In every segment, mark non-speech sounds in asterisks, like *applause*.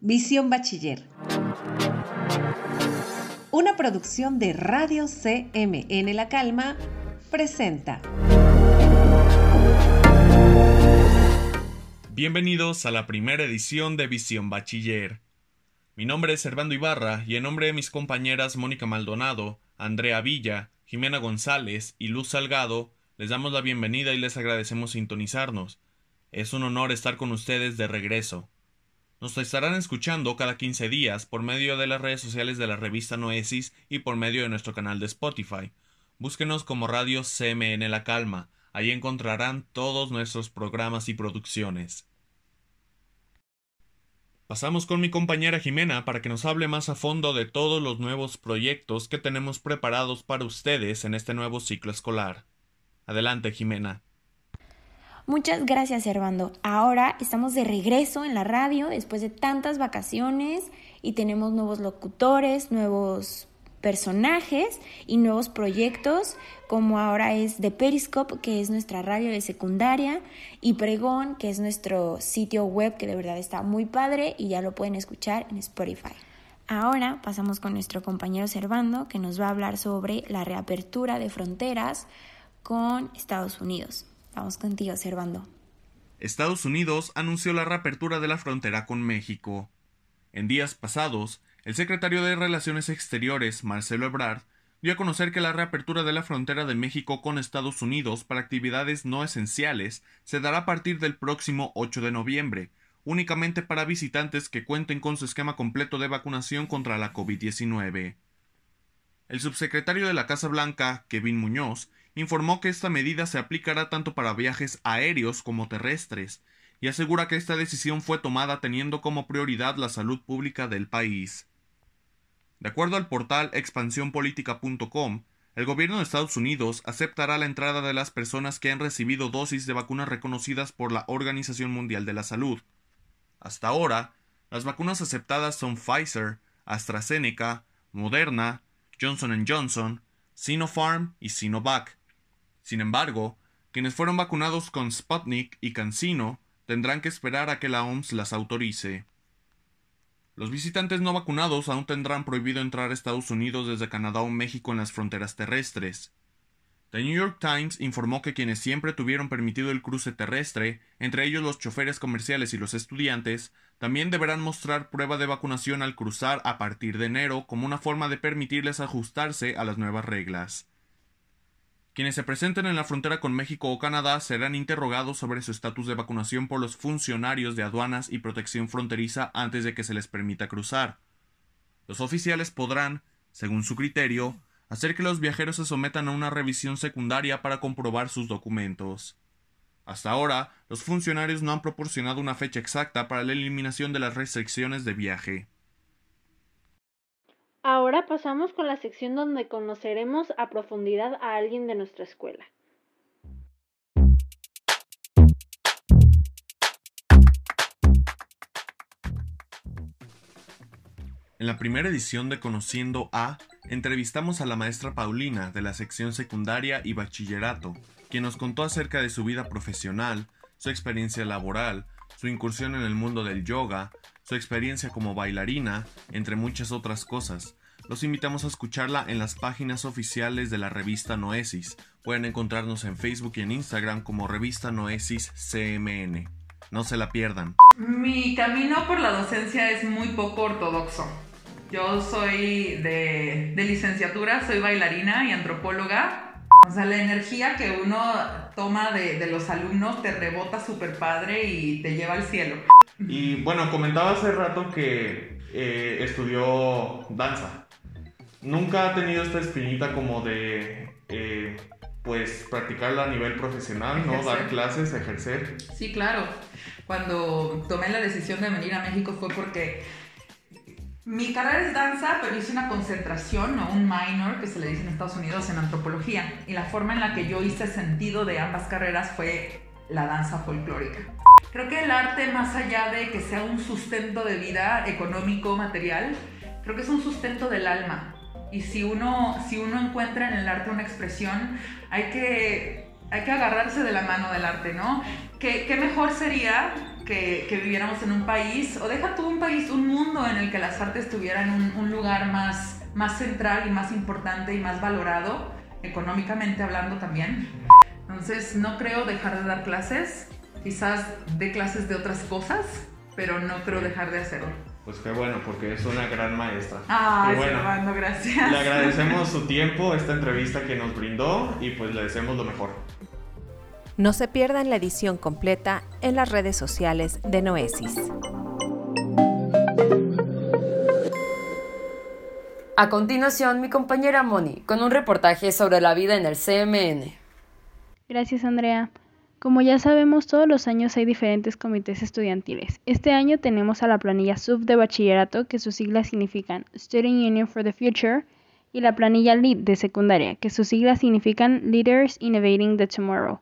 Visión Bachiller. Una producción de Radio CMN La Calma presenta. Bienvenidos a la primera edición de Visión Bachiller. Mi nombre es Servando Ibarra y en nombre de mis compañeras Mónica Maldonado, Andrea Villa, Jimena González y Luz Salgado, les damos la bienvenida y les agradecemos sintonizarnos. Es un honor estar con ustedes de regreso. Nos estarán escuchando cada 15 días por medio de las redes sociales de la revista Noesis y por medio de nuestro canal de Spotify. Búsquenos como Radio CMN La Calma. Ahí encontrarán todos nuestros programas y producciones. Pasamos con mi compañera Jimena para que nos hable más a fondo de todos los nuevos proyectos que tenemos preparados para ustedes en este nuevo ciclo escolar. Adelante, Jimena. Muchas gracias, Servando. Ahora estamos de regreso en la radio después de tantas vacaciones y tenemos nuevos locutores, nuevos personajes y nuevos proyectos, como ahora es de Periscope, que es nuestra radio de secundaria, y Pregón, que es nuestro sitio web, que de verdad está muy padre y ya lo pueden escuchar en Spotify. Ahora pasamos con nuestro compañero Servando, que nos va a hablar sobre la reapertura de fronteras con Estados Unidos. Contigo, Servando. Estados Unidos anunció la reapertura de la frontera con México. En días pasados, el secretario de Relaciones Exteriores, Marcelo Ebrard, dio a conocer que la reapertura de la frontera de México con Estados Unidos para actividades no esenciales se dará a partir del próximo 8 de noviembre, únicamente para visitantes que cuenten con su esquema completo de vacunación contra la COVID-19. El subsecretario de la Casa Blanca, Kevin Muñoz, informó que esta medida se aplicará tanto para viajes aéreos como terrestres, y asegura que esta decisión fue tomada teniendo como prioridad la salud pública del país. De acuerdo al portal expansiónpolitica.com, el gobierno de Estados Unidos aceptará la entrada de las personas que han recibido dosis de vacunas reconocidas por la Organización Mundial de la Salud. Hasta ahora, las vacunas aceptadas son Pfizer, AstraZeneca, Moderna, Johnson Johnson, Sinopharm y Sinovac. Sin embargo, quienes fueron vacunados con Sputnik y CanSino tendrán que esperar a que la OMS las autorice. Los visitantes no vacunados aún tendrán prohibido entrar a Estados Unidos desde Canadá o México en las fronteras terrestres. The New York Times informó que quienes siempre tuvieron permitido el cruce terrestre, entre ellos los choferes comerciales y los estudiantes, también deberán mostrar prueba de vacunación al cruzar a partir de enero como una forma de permitirles ajustarse a las nuevas reglas. Quienes se presenten en la frontera con México o Canadá serán interrogados sobre su estatus de vacunación por los funcionarios de aduanas y protección fronteriza antes de que se les permita cruzar. Los oficiales podrán, según su criterio, hacer que los viajeros se sometan a una revisión secundaria para comprobar sus documentos. Hasta ahora, los funcionarios no han proporcionado una fecha exacta para la eliminación de las restricciones de viaje. Ahora pasamos con la sección donde conoceremos a profundidad a alguien de nuestra escuela. En la primera edición de Conociendo a, entrevistamos a la maestra Paulina de la sección secundaria y bachillerato, quien nos contó acerca de su vida profesional, su experiencia laboral, su incursión en el mundo del yoga, su experiencia como bailarina, entre muchas otras cosas. Los invitamos a escucharla en las páginas oficiales de la revista Noesis. Pueden encontrarnos en Facebook y en Instagram como revista Noesis CMN. No se la pierdan. Mi camino por la docencia es muy poco ortodoxo. Yo soy de, licenciatura, soy bailarina y antropóloga. O sea, la energía que uno toma de, los alumnos te rebota súper padre y te lleva al cielo. Y bueno, comentaba hace rato que eh, estudió danza nunca ha tenido esta espinita como de, eh, pues, practicarla a nivel profesional, ¿no? Dar clases, ejercer. Sí, claro. Cuando tomé la decisión de venir a México fue porque mi carrera es danza, pero hice una concentración o un minor, que se le dice en Estados Unidos, en antropología. Y la forma en la que yo hice sentido de ambas carreras fue la danza folclórica. Creo que el arte, más allá de que sea un sustento de vida económico, material, creo que es un sustento del alma. Y si uno, si uno encuentra en el arte una expresión, hay que hay que agarrarse de la mano del arte, ¿no? ¿Qué, qué mejor sería que, que, viviéramos en un país, o deja tú un país, un mundo en el que las artes tuvieran un, un lugar más, más central y más importante y más valorado, económicamente hablando también? Entonces, no creo dejar de dar clases, quizás de clases de otras cosas, pero no creo dejar de hacerlo. Pues qué bueno, porque es una gran maestra. Ay, bueno, gracias. Le agradecemos *laughs* su tiempo, esta entrevista que nos brindó y pues le deseamos lo mejor. No se pierdan la edición completa en las redes sociales de Noesis. A continuación, mi compañera Moni, con un reportaje sobre la vida en el CMN. Gracias, Andrea. Como ya sabemos, todos los años hay diferentes comités estudiantiles. Este año tenemos a la planilla SUB de bachillerato, que sus siglas significan Student Union for the Future, y la planilla LEAD de secundaria, que sus siglas significan Leaders Innovating the Tomorrow.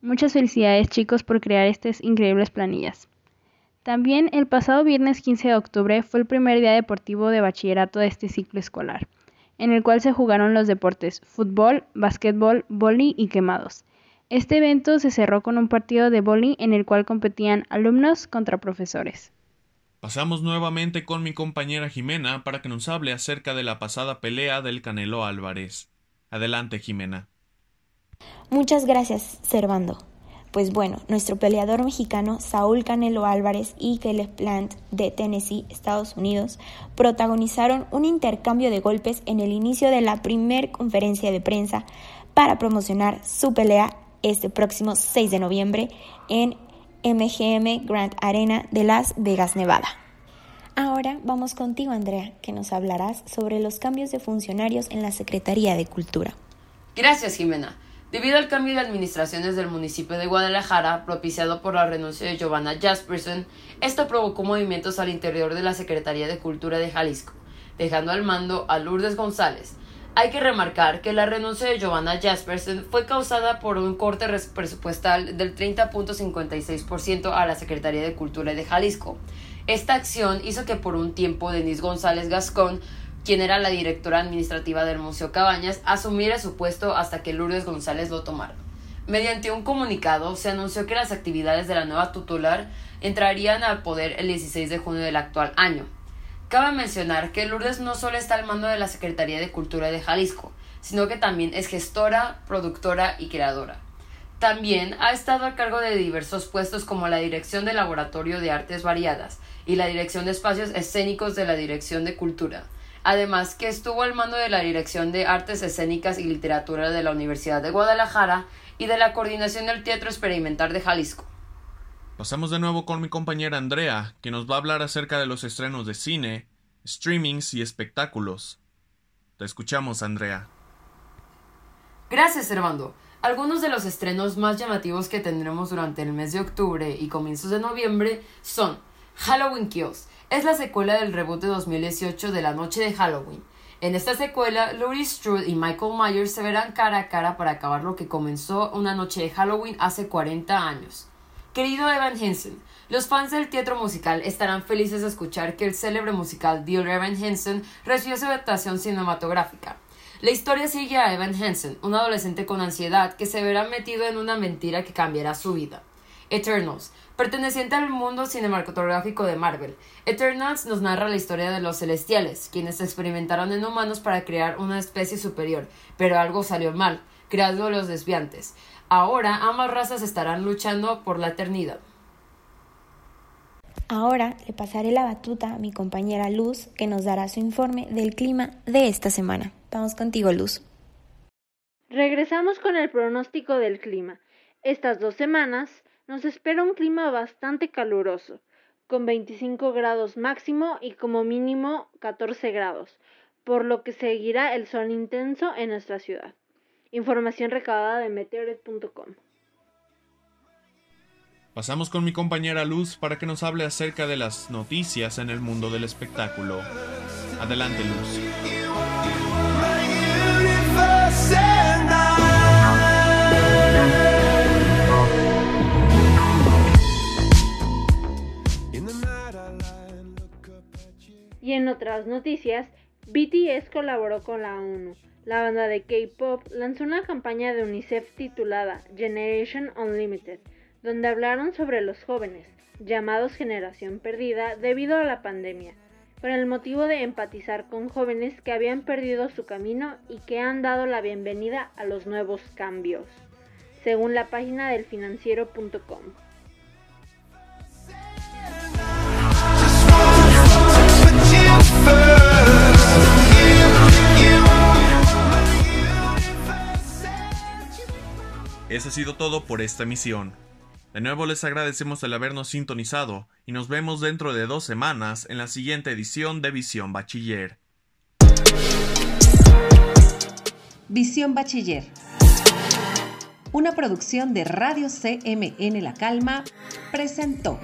Muchas felicidades chicos por crear estas increíbles planillas. También el pasado viernes 15 de octubre fue el primer día deportivo de bachillerato de este ciclo escolar, en el cual se jugaron los deportes fútbol, básquetbol, vóley y quemados. Este evento se cerró con un partido de vóley en el cual competían alumnos contra profesores. Pasamos nuevamente con mi compañera Jimena para que nos hable acerca de la pasada pelea del Canelo Álvarez. Adelante, Jimena. Muchas gracias, Servando. Pues bueno, nuestro peleador mexicano Saúl Canelo Álvarez y Caleb Plant de Tennessee, Estados Unidos, protagonizaron un intercambio de golpes en el inicio de la primer conferencia de prensa para promocionar su pelea este próximo 6 de noviembre en MGM Grand Arena de Las Vegas, Nevada. Ahora vamos contigo, Andrea, que nos hablarás sobre los cambios de funcionarios en la Secretaría de Cultura. Gracias, Jimena. Debido al cambio de administraciones del municipio de Guadalajara, propiciado por la renuncia de Giovanna Jasperson, esto provocó movimientos al interior de la Secretaría de Cultura de Jalisco, dejando al mando a Lourdes González. Hay que remarcar que la renuncia de Giovanna Jasperson fue causada por un corte presupuestal del 30.56% a la Secretaría de Cultura de Jalisco. Esta acción hizo que por un tiempo Denise González Gascón quien era la directora administrativa del Museo Cabañas, asumiera su puesto hasta que Lourdes González lo tomara. Mediante un comunicado se anunció que las actividades de la nueva titular entrarían al poder el 16 de junio del actual año. Cabe mencionar que Lourdes no solo está al mando de la Secretaría de Cultura de Jalisco, sino que también es gestora, productora y creadora. También ha estado a cargo de diversos puestos como la Dirección del Laboratorio de Artes Variadas y la Dirección de Espacios Escénicos de la Dirección de Cultura, además que estuvo al mando de la Dirección de Artes Escénicas y Literatura de la Universidad de Guadalajara y de la Coordinación del Teatro Experimental de Jalisco. Pasamos de nuevo con mi compañera Andrea, que nos va a hablar acerca de los estrenos de cine, streamings y espectáculos. Te escuchamos, Andrea. Gracias, Armando. Algunos de los estrenos más llamativos que tendremos durante el mes de octubre y comienzos de noviembre son Halloween Kills, es la secuela del reboot de 2018 de La Noche de Halloween. En esta secuela, Laurie Strode y Michael Myers se verán cara a cara para acabar lo que comenzó una noche de Halloween hace 40 años. Querido Evan Hansen, los fans del teatro musical estarán felices de escuchar que el célebre musical Dear Evan Hansen recibió su adaptación cinematográfica. La historia sigue a Evan Hansen, un adolescente con ansiedad que se verá metido en una mentira que cambiará su vida. Eternals, perteneciente al mundo cinematográfico de Marvel. Eternals nos narra la historia de los celestiales, quienes experimentaron en humanos para crear una especie superior, pero algo salió mal, creando los desviantes. Ahora ambas razas estarán luchando por la eternidad. Ahora le pasaré la batuta a mi compañera Luz, que nos dará su informe del clima de esta semana. Vamos contigo, Luz. Regresamos con el pronóstico del clima. Estas dos semanas nos espera un clima bastante caluroso, con 25 grados máximo y como mínimo 14 grados, por lo que seguirá el sol intenso en nuestra ciudad. Información recabada de meteoret.com. Pasamos con mi compañera Luz para que nos hable acerca de las noticias en el mundo del espectáculo. Adelante, Luz. Y en otras noticias, BTS colaboró con la ONU La banda de K-Pop lanzó una campaña de UNICEF titulada Generation Unlimited, donde hablaron sobre los jóvenes, llamados generación perdida debido a la pandemia, con el motivo de empatizar con jóvenes que habían perdido su camino y que han dado la bienvenida a los nuevos cambios, según la página del financiero.com. Eso ha sido todo por esta emisión. De nuevo les agradecemos el habernos sintonizado y nos vemos dentro de dos semanas en la siguiente edición de Visión Bachiller. Visión Bachiller. Una producción de Radio CMN La Calma presentó.